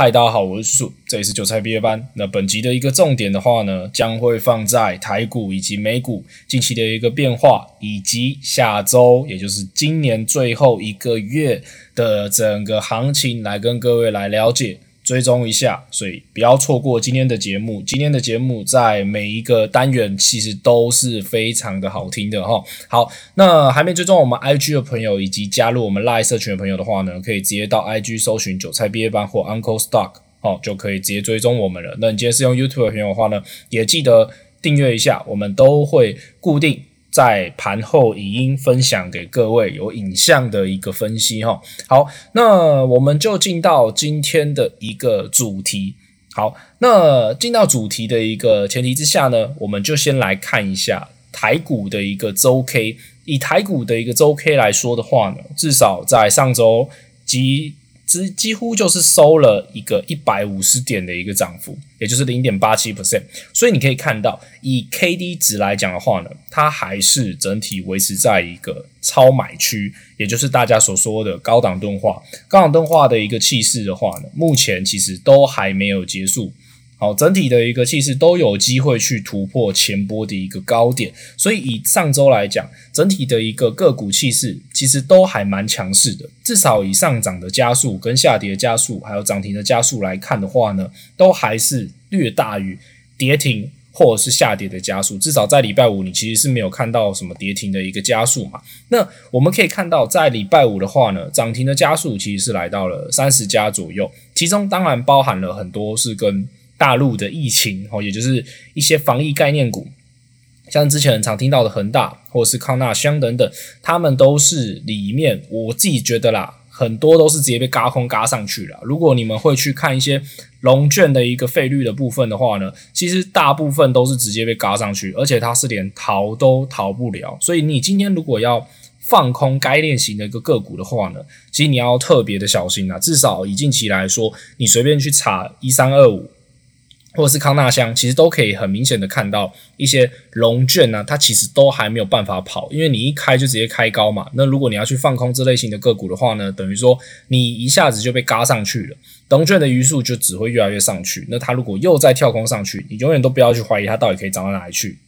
嗨，大家好，我是叔叔，这里是韭菜毕业班。那本集的一个重点的话呢，将会放在台股以及美股近期的一个变化，以及下周，也就是今年最后一个月的整个行情，来跟各位来了解。追踪一下，所以不要错过今天的节目。今天的节目在每一个单元其实都是非常的好听的哈。好，那还没追踪我们 IG 的朋友，以及加入我们 Line 社群的朋友的话呢，可以直接到 IG 搜寻韭菜毕业班或 Uncle Stock，哦，就可以直接追踪我们了。那你今天是用 YouTube 的朋友的话呢，也记得订阅一下，我们都会固定。在盘后影音分享给各位有影像的一个分析哈。好，那我们就进到今天的一个主题。好，那进到主题的一个前提之下呢，我们就先来看一下台股的一个周 K。以台股的一个周 K 来说的话呢，至少在上周及只几乎就是收了一个一百五十点的一个涨幅，也就是零点八七 percent。所以你可以看到，以 K D 值来讲的话呢，它还是整体维持在一个超买区，也就是大家所说的高档钝化。高档钝化的一个气势的话呢，目前其实都还没有结束。好，整体的一个气势都有机会去突破前波的一个高点，所以以上周来讲，整体的一个个股气势其实都还蛮强势的。至少以上涨的加速跟下跌加速，还有涨停的加速来看的话呢，都还是略大于跌停或者是下跌的加速。至少在礼拜五，你其实是没有看到什么跌停的一个加速嘛。那我们可以看到，在礼拜五的话呢，涨停的加速其实是来到了三十家左右，其中当然包含了很多是跟大陆的疫情，哦，也就是一些防疫概念股，像之前很常听到的恒大或者是康纳香等等，他们都是里面，我自己觉得啦，很多都是直接被嘎空嘎上去了。如果你们会去看一些融券的一个费率的部分的话呢，其实大部分都是直接被嘎上去，而且它是连逃都逃不了。所以你今天如果要放空该类型的一个个股的话呢，其实你要特别的小心啊。至少以近期来说，你随便去查一三二五。或者是康纳香，其实都可以很明显的看到一些龙卷呢，它其实都还没有办法跑，因为你一开就直接开高嘛。那如果你要去放空这类型的个股的话呢，等于说你一下子就被嘎上去了，龙卷的余数就只会越来越上去。那它如果又再跳空上去，你永远都不要去怀疑它到底可以涨到哪里去。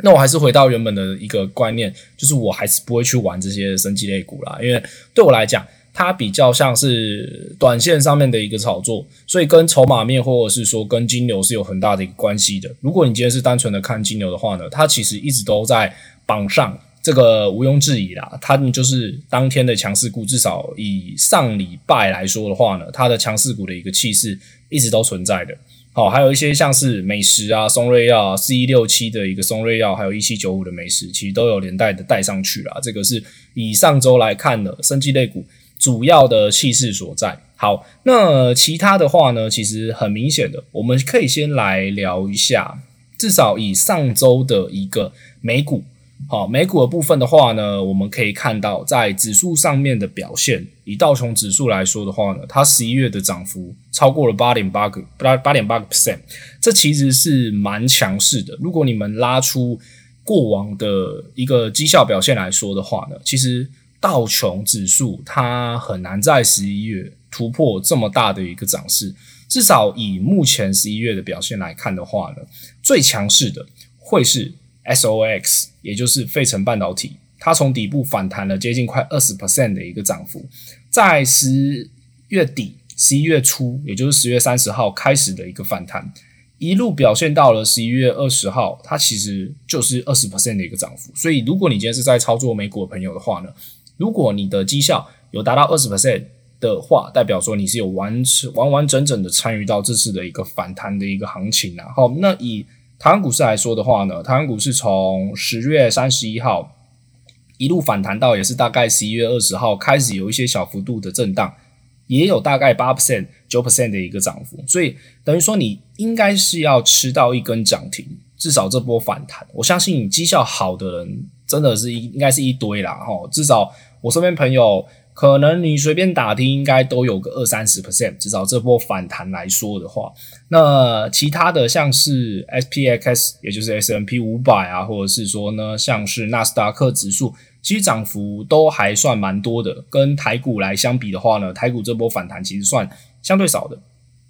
那我还是回到原本的一个观念，就是我还是不会去玩这些生技类股啦，因为对我来讲。它比较像是短线上面的一个炒作，所以跟筹码面或者是说跟金牛是有很大的一个关系的。如果你今天是单纯的看金牛的话呢，它其实一直都在榜上，这个毋庸置疑啦。它就是当天的强势股，至少以上礼拜来说的话呢，它的强势股的一个气势一直都存在的。好，还有一些像是美食啊、松瑞药、四一六七的一个松瑞药，还有一七九五的美食，其实都有连带的带上去啦。这个是以上周来看的生技类股。主要的气势所在。好，那其他的话呢，其实很明显的，我们可以先来聊一下，至少以上周的一个美股，好，美股的部分的话呢，我们可以看到在指数上面的表现，以道琼指数来说的话呢，它十一月的涨幅超过了八点八个八八点八个 percent，这其实是蛮强势的。如果你们拉出过往的一个绩效表现来说的话呢，其实。道琼指数它很难在十一月突破这么大的一个涨势，至少以目前十一月的表现来看的话呢，最强势的会是 SOX，也就是费城半导体，它从底部反弹了接近快二十 percent 的一个涨幅，在十月底、十一月初，也就是十月三十号开始的一个反弹，一路表现到了十一月二十号，它其实就是二十 percent 的一个涨幅。所以，如果你今天是在操作美股的朋友的话呢，如果你的绩效有达到二十 percent 的话，代表说你是有完完完整整的参与到这次的一个反弹的一个行情啊。好，那以台湾股市来说的话呢，台湾股市从十月三十一号一路反弹到也是大概十一月二十号开始有一些小幅度的震荡，也有大概八 percent 九 percent 的一个涨幅，所以等于说你应该是要吃到一根涨停，至少这波反弹，我相信你绩效好的人真的是应该是一堆啦哈，至少。我身边朋友，可能你随便打听，应该都有个二三十 percent，至少这波反弹来说的话，那其他的像是 SPX，也就是 S M P 五百啊，或者是说呢，像是纳斯达克指数，其实涨幅都还算蛮多的。跟台股来相比的话呢，台股这波反弹其实算相对少的。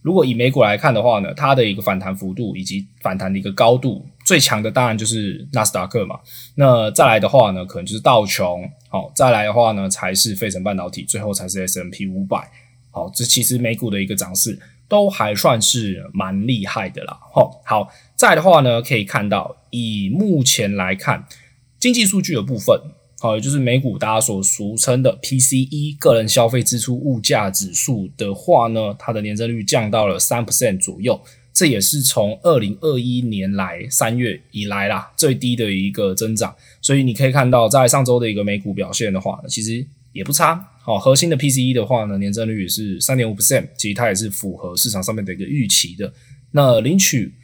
如果以美股来看的话呢，它的一个反弹幅度以及反弹的一个高度，最强的当然就是纳斯达克嘛。那再来的话呢，可能就是道琼，好，再来的话呢才是费城半导体，最后才是 S M P 五百。好，这其实美股的一个涨势都还算是蛮厉害的啦。好，好，再来的话呢，可以看到以目前来看，经济数据的部分。好，也就是美股大家所俗称的 PCE 个人消费支出物价指数的话呢，它的年增率降到了三 percent 左右，这也是从二零二一年来三月以来啦最低的一个增长。所以你可以看到，在上周的一个美股表现的话呢，其实也不差。好，核心的 PCE 的话呢，年增率是三点五 percent，其实它也是符合市场上面的一个预期的。那领取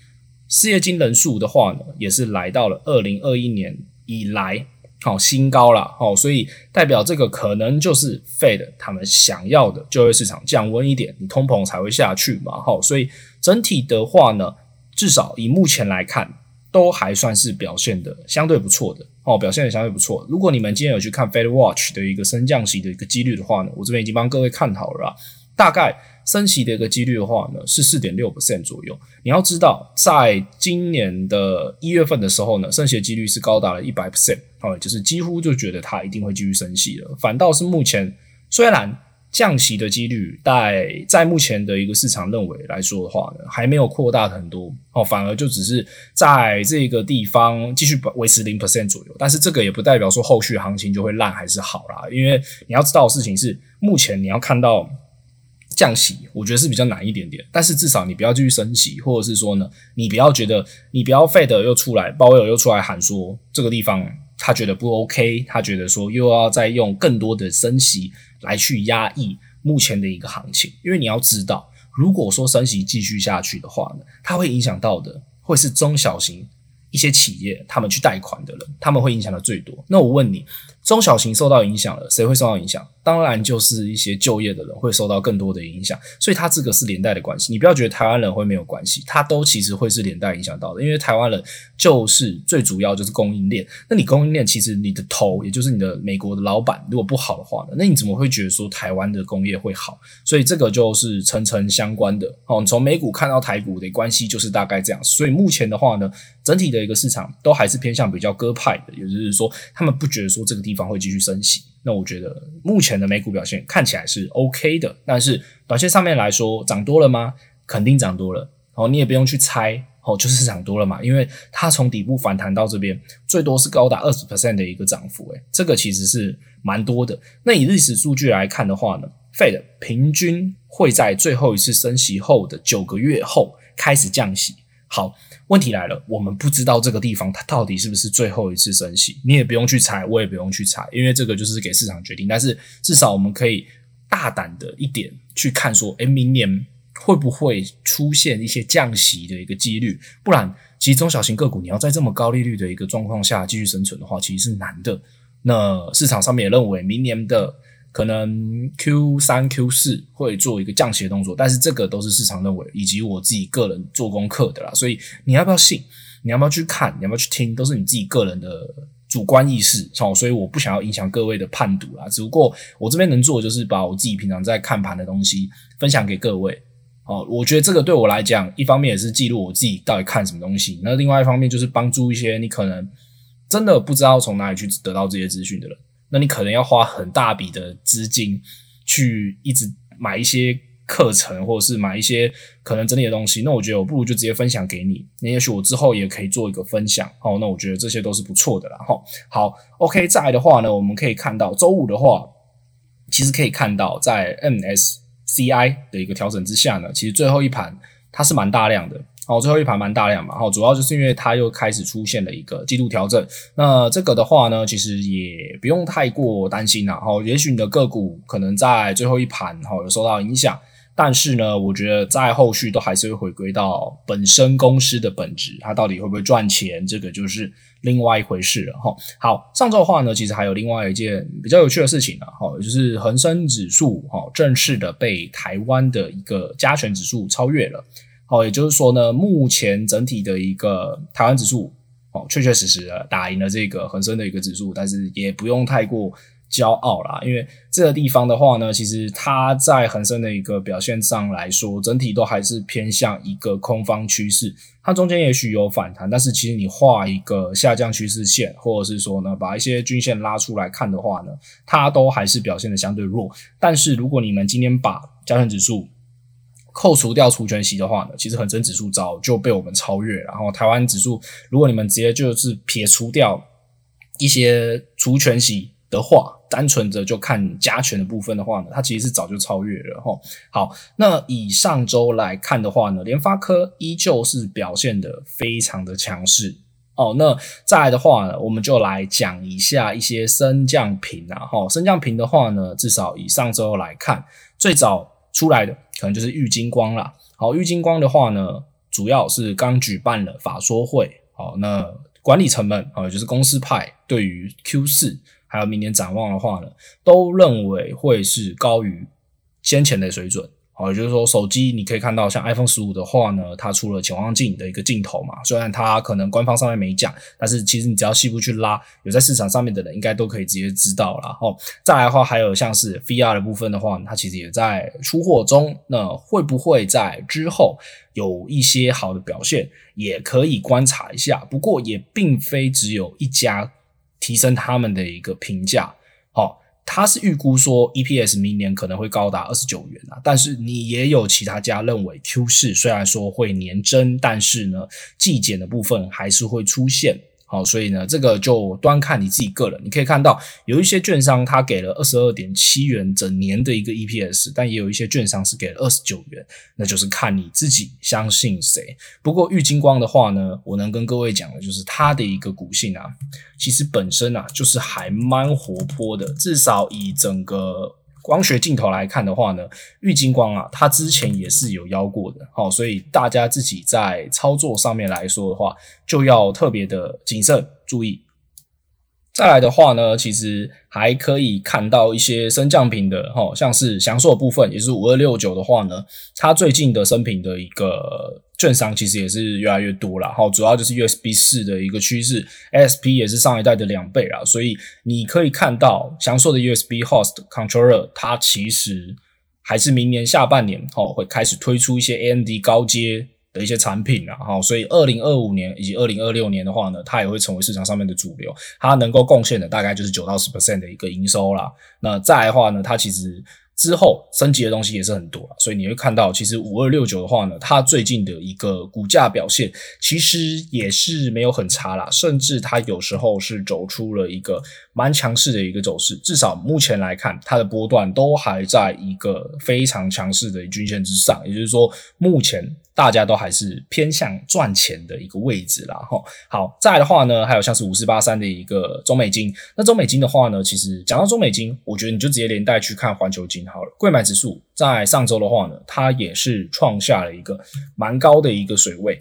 失业金人数的话呢，也是来到了二零二一年以来。好，新高了，好，所以代表这个可能就是 Fed 他们想要的就业市场降温一点，你通膨才会下去嘛，好，所以整体的话呢，至少以目前来看，都还算是表现的相对不错的，哦，表现的相对不错。如果你们今天有去看 Fed Watch 的一个升降息的一个几率的话呢，我这边已经帮各位看好了，大概。升息的一个几率的话呢，是四点六 percent 左右。你要知道，在今年的一月份的时候呢，升息的几率是高达了一百 percent，哦，就是几乎就觉得它一定会继续升息了。反倒是目前，虽然降息的几率在在目前的一个市场认为来说的话呢，还没有扩大很多，哦，反而就只是在这个地方继续维持零 percent 左右。但是这个也不代表说后续行情就会烂还是好啦，因为你要知道的事情是，目前你要看到。降息，我觉得是比较难一点点，但是至少你不要继续升息，或者是说呢，你不要觉得你不要 Fed 又出来，鲍威尔又出来喊说这个地方他觉得不 OK，他觉得说又要再用更多的升息来去压抑目前的一个行情，因为你要知道，如果说升息继续下去的话呢，它会影响到的会是中小型一些企业，他们去贷款的人，他们会影响的最多。那我问你，中小型受到影响了，谁会受到影响？当然就是一些就业的人会受到更多的影响，所以它这个是连带的关系。你不要觉得台湾人会没有关系，它都其实会是连带影响到的。因为台湾人就是最主要就是供应链，那你供应链其实你的头，也就是你的美国的老板，如果不好的话呢，那你怎么会觉得说台湾的工业会好？所以这个就是层层相关的哦。你从美股看到台股的关系就是大概这样。所以目前的话呢，整体的一个市场都还是偏向比较鸽派的，也就是说他们不觉得说这个地方会继续升息。那我觉得目前的美股表现看起来是 OK 的，但是短线上面来说涨多了吗？肯定涨多了。哦，你也不用去猜，哦，就是涨多了嘛，因为它从底部反弹到这边，最多是高达二十 percent 的一个涨幅，诶，这个其实是蛮多的。那以历史数据来看的话呢，Fed 平均会在最后一次升息后的九个月后开始降息。好，问题来了，我们不知道这个地方它到底是不是最后一次升息，你也不用去猜，我也不用去猜，因为这个就是给市场决定。但是至少我们可以大胆的一点去看，说，诶，明年会不会出现一些降息的一个几率？不然，其实中小型个股你要在这么高利率的一个状况下继续生存的话，其实是难的。那市场上面也认为明年的。可能 Q 三 Q 四会做一个降息的动作，但是这个都是市场认为以及我自己个人做功课的啦，所以你要不要信？你要不要去看？你要不要去听？都是你自己个人的主观意识，好，所以我不想要影响各位的判读啦。只不过我这边能做的就是把我自己平常在看盘的东西分享给各位。好，我觉得这个对我来讲，一方面也是记录我自己到底看什么东西，那另外一方面就是帮助一些你可能真的不知道从哪里去得到这些资讯的人。那你可能要花很大笔的资金去一直买一些课程，或者是买一些可能整理的东西。那我觉得我不如就直接分享给你。那也许我之后也可以做一个分享。哦，那我觉得这些都是不错的啦。哈，好，OK。再来的话呢，我们可以看到周五的话，其实可以看到在 MSCI 的一个调整之下呢，其实最后一盘它是蛮大量的。好，最后一盘蛮大量嘛，好，主要就是因为它又开始出现了一个季度调整。那这个的话呢，其实也不用太过担心啦。好，也许你的个股可能在最后一盘哈有受到影响，但是呢，我觉得在后续都还是会回归到本身公司的本质，它到底会不会赚钱，这个就是另外一回事了哈。好，上周的话呢，其实还有另外一件比较有趣的事情呢，哈，就是恒生指数哈正式的被台湾的一个加权指数超越了。哦，也就是说呢，目前整体的一个台湾指数，哦，确确实实的打赢了这个恒生的一个指数，但是也不用太过骄傲啦，因为这个地方的话呢，其实它在恒生的一个表现上来说，整体都还是偏向一个空方趋势。它中间也许有反弹，但是其实你画一个下降趋势线，或者是说呢，把一些均线拉出来看的话呢，它都还是表现的相对弱。但是如果你们今天把加权指数扣除掉除权息的话呢，其实恒生指数早就被我们超越。然后台湾指数，如果你们直接就是撇除掉一些除权息的话，单纯的就看加权的部分的话呢，它其实是早就超越了哈。好，那以上周来看的话呢，联发科依旧是表现得非常的强势哦。那再来的话呢，我们就来讲一下一些升降频啊。齁，升降频的话呢，至少以上周来看，最早出来的可能就是郁金光啦。好，郁金光的话呢，主要是刚举办了法说会。好，那管理层们啊，就是公司派对于 Q 四。还有明年展望的话呢，都认为会是高于先前的水准。好，也就是说，手机你可以看到，像 iPhone 十五的话呢，它出了潜望镜的一个镜头嘛。虽然它可能官方上面没讲，但是其实你只要细部去拉，有在市场上面的人应该都可以直接知道了。哦，再来的话，还有像是 VR 的部分的话，它其实也在出货中。那会不会在之后有一些好的表现，也可以观察一下。不过也并非只有一家。提升他们的一个评价，他是预估说 EPS 明年可能会高达二十九元啊，但是你也有其他家认为 Q 四虽然说会年增，但是呢季减的部分还是会出现。好，所以呢，这个就端看你自己个人。你可以看到，有一些券商它给了二十二点七元整年的一个 EPS，但也有一些券商是给了二十九元，那就是看你自己相信谁。不过玉晶光的话呢，我能跟各位讲的就是它的一个股性啊，其实本身啊就是还蛮活泼的，至少以整个。光学镜头来看的话呢，玉金光啊，它之前也是有邀过的，好，所以大家自己在操作上面来说的话，就要特别的谨慎注意。再来的话呢，其实还可以看到一些升降频的，齁，像是祥硕的部分，也是五二六九的话呢，它最近的升频的一个。券商其实也是越来越多了，哈，主要就是 USB 四的一个趋势，SP 也是上一代的两倍啦，所以你可以看到祥硕的 USB Host Controller，它其实还是明年下半年哦会开始推出一些 AMD 高阶的一些产品啦，好，所以二零二五年以及二零二六年的话呢，它也会成为市场上面的主流，它能够贡献的大概就是九到十 percent 的一个营收啦。那再的话呢，它其实。之后升级的东西也是很多，所以你会看到，其实五二六九的话呢，它最近的一个股价表现其实也是没有很差啦，甚至它有时候是走出了一个蛮强势的一个走势，至少目前来看，它的波段都还在一个非常强势的均线之上，也就是说，目前。大家都还是偏向赚钱的一个位置啦，齁。好，再来的话呢，还有像是五四八三的一个中美金。那中美金的话呢，其实讲到中美金，我觉得你就直接连带去看环球金好了。贵买指数在上周的话呢，它也是创下了一个蛮高的一个水位，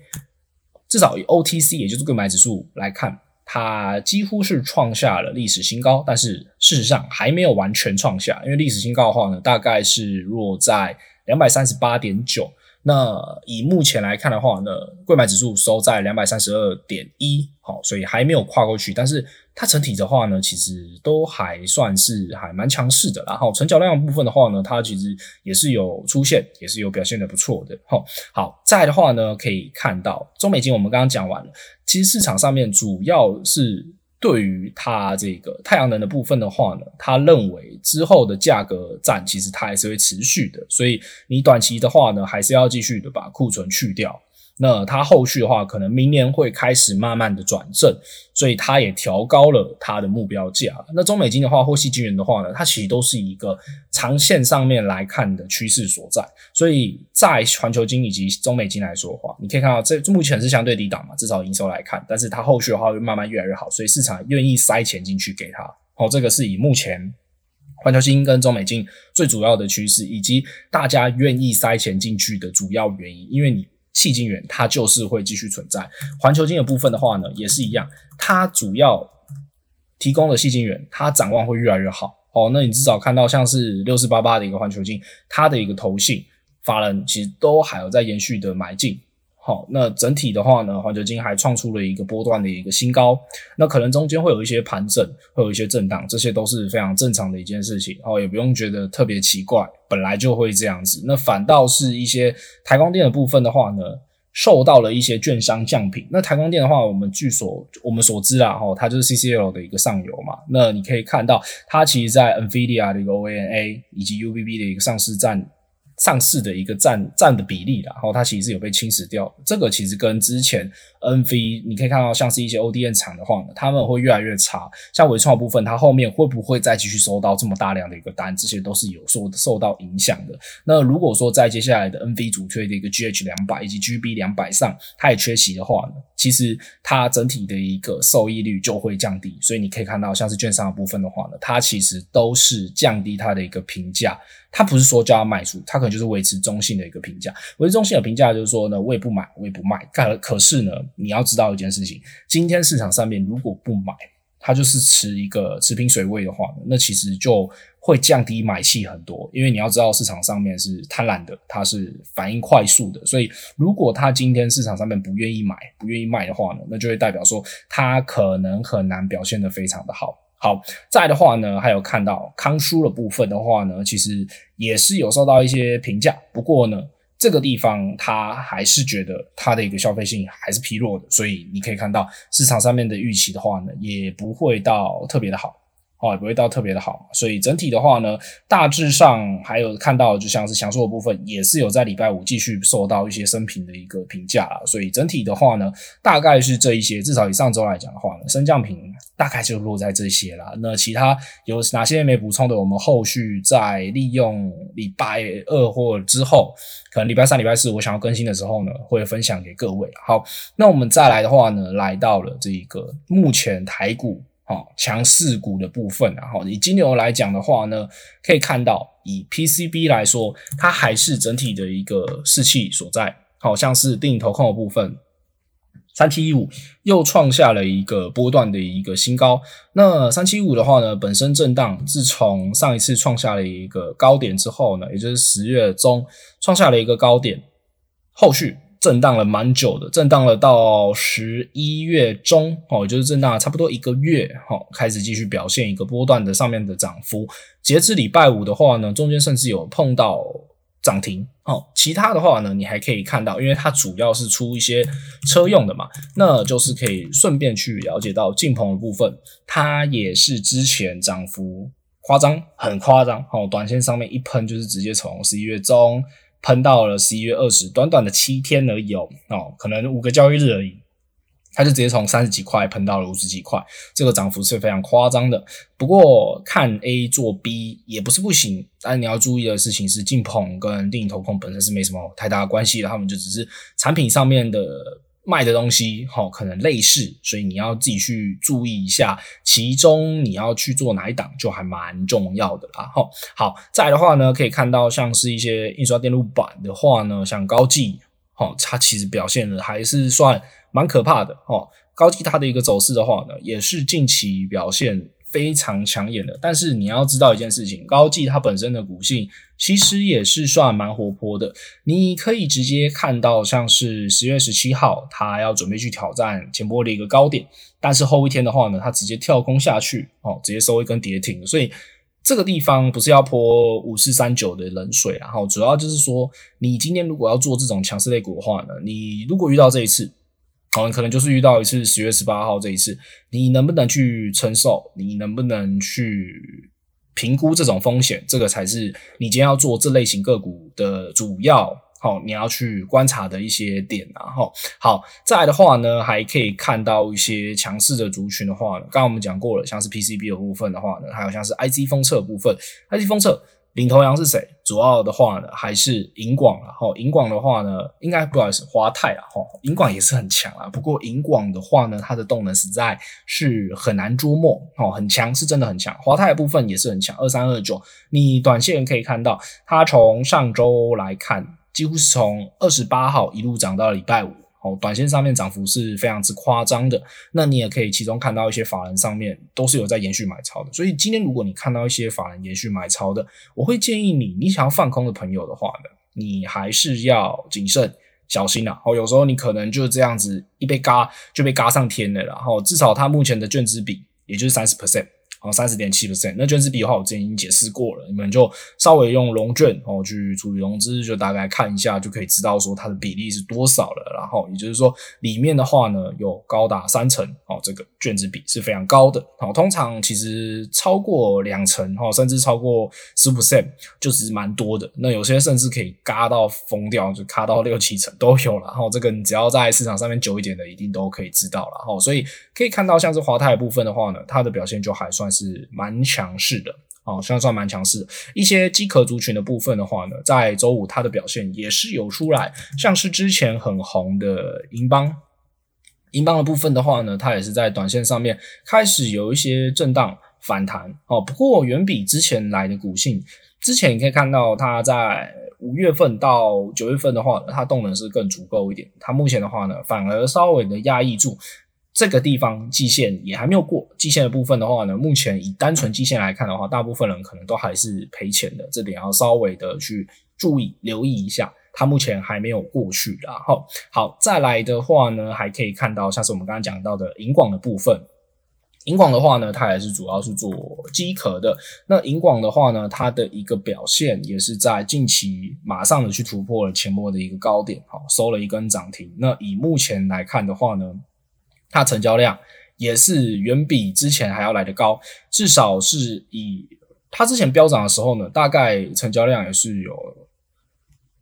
至少以 OTC 也就是贵买指数来看，它几乎是创下了历史新高。但是事实上还没有完全创下，因为历史新高的话呢，大概是落在两百三十八点九。那以目前来看的话呢，柜买指数收在两百三十二点一，好，所以还没有跨过去。但是它整体的话呢，其实都还算是还蛮强势的。然后成交量部分的话呢，它其实也是有出现，也是有表现的不错的。好，好，在的话呢，可以看到中美金，我们刚刚讲完了，其实市场上面主要是。对于它这个太阳能的部分的话呢，他认为之后的价格战其实它还是会持续的，所以你短期的话呢，还是要继续的把库存去掉。那它后续的话，可能明年会开始慢慢的转正，所以它也调高了它的目标价。那中美金的话，或矽晶圆的话呢，它其实都是一个长线上面来看的趋势所在。所以在环球金以及中美金来说的话，你可以看到这目前是相对低档嘛，至少营收来看，但是它后续的话会慢慢越来越好，所以市场愿意塞钱进去给它。好，这个是以目前环球金跟中美金最主要的趋势，以及大家愿意塞钱进去的主要原因，因为你。细晶元它就是会继续存在，环球金的部分的话呢，也是一样，它主要提供的细晶元，它展望会越来越好哦。那你至少看到像是六四八八的一个环球金，它的一个投信法人其实都还有在延续的买进好，那整体的话呢，环球晶还创出了一个波段的一个新高，那可能中间会有一些盘整，会有一些震荡，这些都是非常正常的一件事情，哦，也不用觉得特别奇怪，本来就会这样子。那反倒是一些台光电的部分的话呢，受到了一些券商降品。那台光电的话，我们据所我们所知啦，哈，它就是 CCL 的一个上游嘛。那你可以看到，它其实在 NVIDIA 的一个 OAMA 以及 UBB 的一个上市占。上市的一个占占的比例，然后它其实是有被侵蚀掉。这个其实跟之前 NV 你可以看到，像是一些 ODM 厂的话呢，他们会越来越差。像纬创部分，它后面会不会再继续收到这么大量的一个单？这些都是有受受到影响的。那如果说在接下来的 NV 主推的一个 GH 两百以及 GB 两百上，它也缺席的话呢，其实它整体的一个收益率就会降低。所以你可以看到，像是券商的部分的话呢，它其实都是降低它的一个评价。它不是说叫它卖出，它可能就是维持中性的一个评价。维持中性的评价就是说呢，我也不买，我也不卖。可可是呢，你要知道一件事情，今天市场上面如果不买，它就是持一个持平水位的话呢，那其实就会降低买气很多。因为你要知道市场上面是贪婪的，它是反应快速的，所以如果它今天市场上面不愿意买，不愿意卖的话呢，那就会代表说它可能很难表现得非常的好。好，再来的话呢，还有看到康叔的部分的话呢，其实也是有受到一些评价。不过呢，这个地方它还是觉得它的一个消费性还是疲弱的，所以你可以看到市场上面的预期的话呢，也不会到特别的好。哦，也不会到特别的好，所以整体的话呢，大致上还有看到，就像是享受的部分，也是有在礼拜五继续受到一些升评的一个评价啦。所以整体的话呢，大概是这一些，至少以上周来讲的话呢，升降评大概就落在这些啦。那其他有哪些没补充的，我们后续再利用礼拜二或之后，可能礼拜三、礼拜四我想要更新的时候呢，会分享给各位。好，那我们再来的话呢，来到了这个目前台股。好，强势股的部分，然后以金牛来讲的话呢，可以看到以 PCB 来说，它还是整体的一个士气所在。好像是定投控的部分，三七一五又创下了一个波段的一个新高。那三七一五的话呢，本身震荡，自从上一次创下了一个高点之后呢，也就是十月中创下了一个高点，后续。震荡了蛮久的，震荡了到十一月中，哦，就是震荡差不多一个月，哈，开始继续表现一个波段的上面的涨幅。截至礼拜五的话呢，中间甚至有碰到涨停，哦，其他的话呢，你还可以看到，因为它主要是出一些车用的嘛，那就是可以顺便去了解到晋鹏的部分，它也是之前涨幅夸张，很夸张，哦，短线上面一喷就是直接从十一月中。喷到了十一月二十，短短的七天而已哦，哦，可能五个交易日而已，它就直接从三十几块喷到了五十几块，这个涨幅是非常夸张的。不过看 A 做 B 也不是不行，但你要注意的事情是，进捧跟定颖投控本身是没什么太大关系的，他们就只是产品上面的。卖的东西，齁，可能类似，所以你要自己去注意一下，其中你要去做哪一档，就还蛮重要的啦，齁。好，再来的话呢，可以看到像是一些印刷电路板的话呢，像高技，齁，它其实表现的还是算蛮可怕的，齁。高技它的一个走势的话呢，也是近期表现。非常抢眼的，但是你要知道一件事情，高技它本身的股性其实也是算蛮活泼的。你可以直接看到，像是十月十七号，它要准备去挑战前波的一个高点，但是后一天的话呢，它直接跳空下去，哦，直接收一根跌停。所以这个地方不是要泼五四三九的冷水，然后主要就是说，你今天如果要做这种强势类股的话呢，你如果遇到这一次。好，可能就是遇到一次十月十八号这一次，你能不能去承受？你能不能去评估这种风险？这个才是你今天要做这类型个股的主要，好，你要去观察的一些点啊。后，好，再来的话呢，还可以看到一些强势的族群的话，刚刚我们讲过了，像是 PCB 的部分的话呢，还有像是 IC 封测部分，IC 封测。领头羊是谁？主要的话呢，还是银广了。哈，银广的话呢，应该不好意思，华泰啊。哈，银广也是很强啊。不过银广的话呢，它的动能实在是很难捉摸。哦，很强是真的很强。华泰的部分也是很强，二三二九。你短线可以看到，它从上周来看，几乎是从二十八号一路涨到礼拜五。哦，短线上面涨幅是非常之夸张的，那你也可以其中看到一些法人上面都是有在延续买超的，所以今天如果你看到一些法人延续买超的，我会建议你，你想要放空的朋友的话呢，你还是要谨慎，小心啦。哦，有时候你可能就这样子一被嘎就被嘎上天了，然后至少它目前的券资比也就是三十 percent。哦，三十点七 percent。那卷资比的话，我之前已经解释过了，你们就稍微用融券哦去处理融资，就大概看一下就可以知道说它的比例是多少了。然后也就是说，里面的话呢，有高达三成哦，这个卷资比是非常高的。哦，通常其实超过两成哦，甚至超过十 percent 就其实蛮多的。那有些甚至可以嘎到疯掉，就嘎到六七成都有了。然后这个你只要在市场上面久一点的，一定都可以知道了。哦，所以可以看到，像是华泰部分的话呢，它的表现就还算是蛮强势的，哦，算算蛮强势的。一些机壳族群的部分的话呢，在周五它的表现也是有出来，像是之前很红的银邦，银邦的部分的话呢，它也是在短线上面开始有一些震荡反弹，哦，不过远比之前来的股性，之前你可以看到它在五月份到九月份的话，它动能是更足够一点，它目前的话呢，反而稍微的压抑住。这个地方季线也还没有过，季线的部分的话呢，目前以单纯季线来看的话，大部分人可能都还是赔钱的，这点要稍微的去注意留意一下。它目前还没有过去，然后好再来的话呢，还可以看到像是我们刚刚讲到的银广的部分，银广的话呢，它也是主要是做机壳的。那银广的话呢，它的一个表现也是在近期马上的去突破了前波的一个高点，好收了一根涨停。那以目前来看的话呢，它成交量也是远比之前还要来的高，至少是以它之前飙涨的时候呢，大概成交量也是有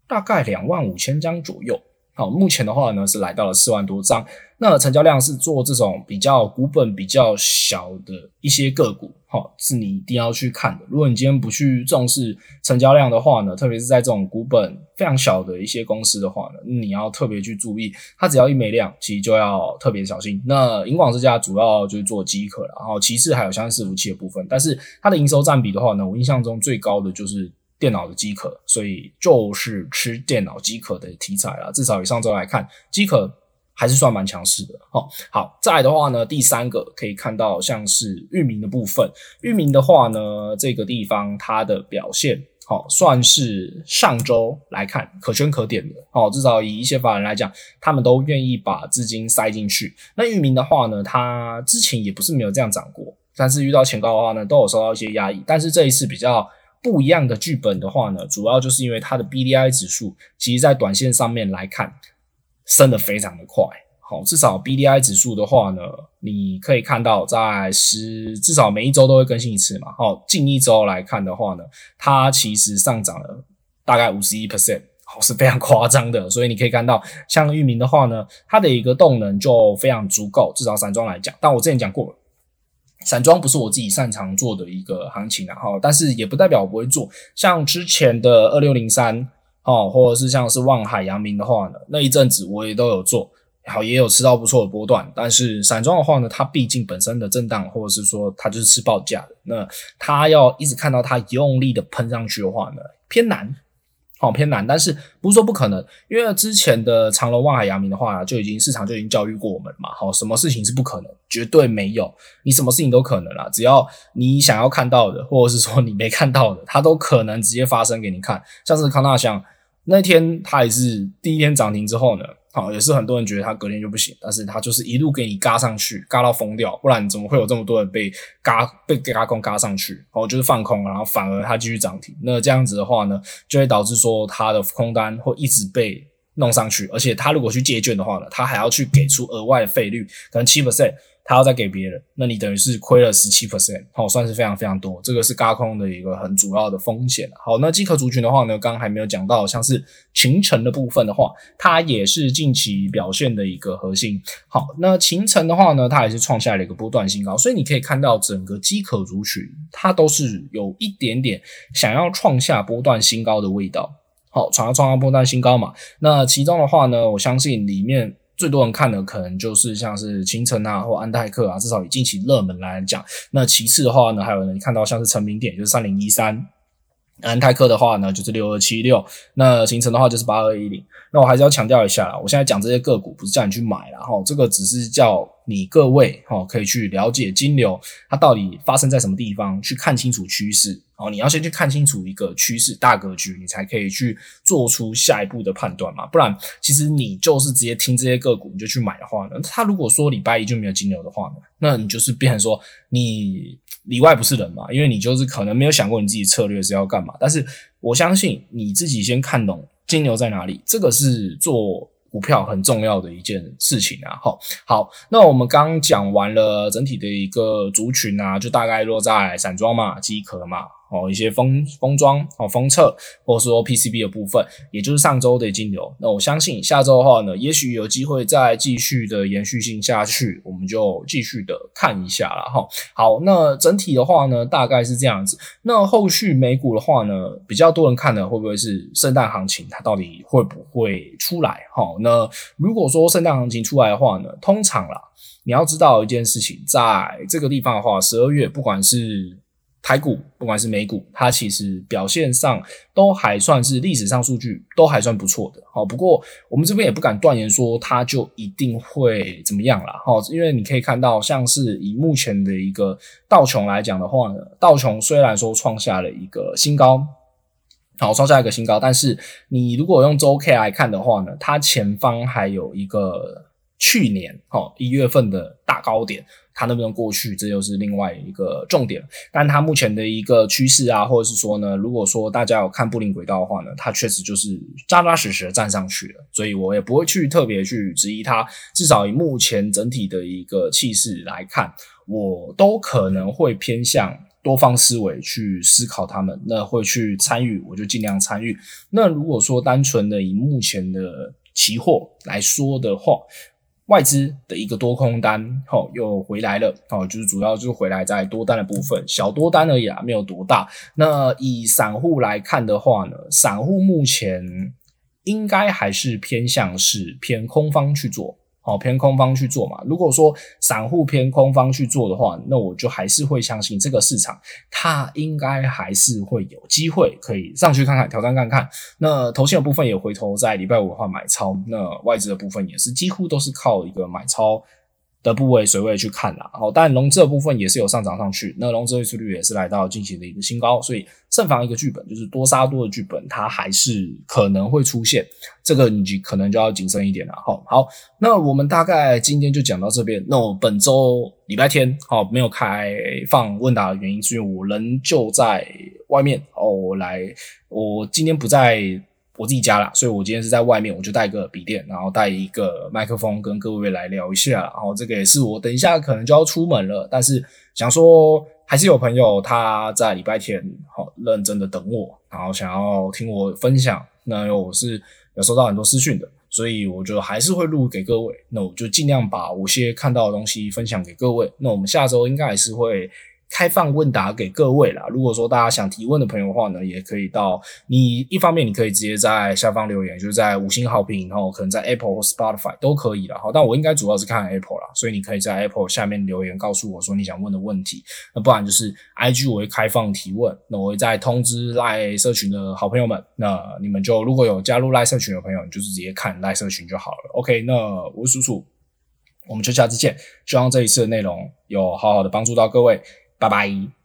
大概两万五千张左右。好，目前的话呢是来到了四万多张。那成交量是做这种比较股本比较小的一些个股，好，是你一定要去看的。如果你今天不去重视成交量的话呢，特别是在这种股本非常小的一些公司的话呢，你要特别去注意，它只要一没量，其实就要特别小心。那银广这家主要就是做机壳，然后其次还有像伺服器的部分，但是它的营收占比的话呢，我印象中最高的就是电脑的机壳，所以就是吃电脑机壳的题材啦。至少以上周来看，机壳。还是算蛮强势的，好，好，再来的话呢，第三个可以看到像是域名的部分，域名的话呢，这个地方它的表现，好，算是上周来看可圈可点的，好，至少以一些法人来讲，他们都愿意把资金塞进去。那域名的话呢，它之前也不是没有这样涨过，但是遇到前高的话呢，都有受到一些压抑。但是这一次比较不一样的剧本的话呢，主要就是因为它的 BDI 指数，其实在短线上面来看。升得非常的快，好，至少 BDI 指数的话呢，你可以看到在十，至少每一周都会更新一次嘛，好，近一周来看的话呢，它其实上涨了大概五十一 percent，好，是非常夸张的，所以你可以看到，像域名的话呢，它的一个动能就非常足够，至少散装来讲，但我之前讲过了，散装不是我自己擅长做的一个行情，然后，但是也不代表我不会做，像之前的二六零三。哦，或者是像是望海、阳明的话呢，那一阵子我也都有做，好，也有吃到不错的波段。但是散装的话呢，它毕竟本身的震荡，或者是说它就是吃报价的，那它要一直看到它用力的喷上去的话呢，偏难。好，偏难，但是不是说不可能，因为之前的长隆、望海、阳明的话，就已经市场就已经教育过我们嘛。好，什么事情是不可能？绝对没有，你什么事情都可能啦，只要你想要看到的，或者是说你没看到的，它都可能直接发生给你看。像是康纳香那天，它也是第一天涨停之后呢。好，也是很多人觉得它隔天就不行，但是它就是一路给你嘎上去，嘎到疯掉，不然怎么会有这么多人被嘎被嘎空嘎上去？哦，就是放空，然后反而它继续涨停。那这样子的话呢，就会导致说它的空单会一直被弄上去，而且他如果去借券的话呢，他还要去给出额外的费率，可能七 percent。他要再给别人，那你等于是亏了十七 percent，好，算是非常非常多，这个是轧空的一个很主要的风险。好，那机壳族群的话呢，刚刚还没有讲到，像是秦城的部分的话，它也是近期表现的一个核心。好，那秦城的话呢，它也是创下了一个波段新高，所以你可以看到整个机壳族群，它都是有一点点想要创下波段新高的味道。好，想要创下波段新高嘛？那其中的话呢，我相信里面。最多人看的可能就是像是勤诚啊或安泰克啊，至少以近期热门来讲。那其次的话呢，还有人看到像是成名电，就是三零一三，安泰克的话呢就是六二七六，那勤诚的话就是八二一零。那我还是要强调一下，我现在讲这些个股不是叫你去买啦，哈，这个只是叫你各位哈可以去了解金流它到底发生在什么地方，去看清楚趋势。哦，你要先去看清楚一个趋势大格局，你才可以去做出下一步的判断嘛。不然，其实你就是直接听这些个股你就去买的话呢，他如果说礼拜一就没有金牛的话呢，那你就是变成说你里外不是人嘛，因为你就是可能没有想过你自己策略是要干嘛。但是我相信你自己先看懂金牛在哪里，这个是做。股票很重要的一件事情啊，好，好，那我们刚讲完了整体的一个族群啊，就大概落在散装嘛、机壳嘛。哦，一些封封装哦，封测，或者说 PCB 的部分，也就是上周的金流。那我相信下周的话呢，也许有机会再继续的延续性下去，我们就继续的看一下了哈。好，那整体的话呢，大概是这样子。那后续美股的话呢，比较多人看的会不会是圣诞行情？它到底会不会出来？哈，那如果说圣诞行情出来的话呢，通常啦，你要知道一件事情，在这个地方的话，十二月不管是台股不管是美股，它其实表现上都还算是历史上数据都还算不错的。好，不过我们这边也不敢断言说它就一定会怎么样啦。好，因为你可以看到，像是以目前的一个道琼来讲的话呢，道琼虽然说创下了一个新高，好，创下一个新高，但是你如果用周 K 来看的话呢，它前方还有一个去年好一月份的大高点。它能不能过去，这又是另外一个重点。但它目前的一个趋势啊，或者是说呢，如果说大家有看布林轨道的话呢，它确实就是扎扎实实的站上去了。所以我也不会去特别去质疑它。至少以目前整体的一个气势来看，我都可能会偏向多方思维去思考它们。那会去参与，我就尽量参与。那如果说单纯的以目前的期货来说的话，外资的一个多空单，好、哦、又回来了，好、哦、就是主要就是回来在多单的部分，小多单而已啊，没有多大。那以散户来看的话呢，散户目前应该还是偏向是偏空方去做。好，偏空方去做嘛。如果说散户偏空方去做的话，那我就还是会相信这个市场，它应该还是会有机会可以上去看看，挑战看看。那头线的部分也回头在礼拜五的话买超，那外资的部分也是几乎都是靠一个买超。的部位水位去看啦，好，但融资的部分也是有上涨上去，那融资汇出率也是来到近期的一个新高，所以慎防一个剧本，就是多杀多的剧本，它还是可能会出现，这个你可能就要谨慎一点了。好，好，那我们大概今天就讲到这边。那我本周礼拜天好没有开放问答的原因，是因为我人就在外面哦，我来，我今天不在。我自己家啦，所以我今天是在外面，我就带个笔电，然后带一个麦克风跟各位来聊一下。然后这个也是我等一下可能就要出门了，但是想说还是有朋友他在礼拜天好认真的等我，然后想要听我分享。那我是有收到很多私讯的，所以我就还是会录给各位。那我就尽量把我些看到的东西分享给各位。那我们下周应该还是会。开放问答给各位啦。如果说大家想提问的朋友的话呢，也可以到你一方面，你可以直接在下方留言，就是在五星好评，然后可能在 Apple 或 Spotify 都可以啦。好，但我应该主要是看 Apple 啦，所以你可以在 Apple 下面留言告诉我说你想问的问题。那不然就是 IG 我会开放提问，那我会再通知 LINE 社群的好朋友们。那你们就如果有加入 LINE 社群的朋友，你就是直接看 LINE 社群就好了。OK，那我是叔叔，我们就下次见。希望这一次的内容有好好的帮助到各位。拜拜。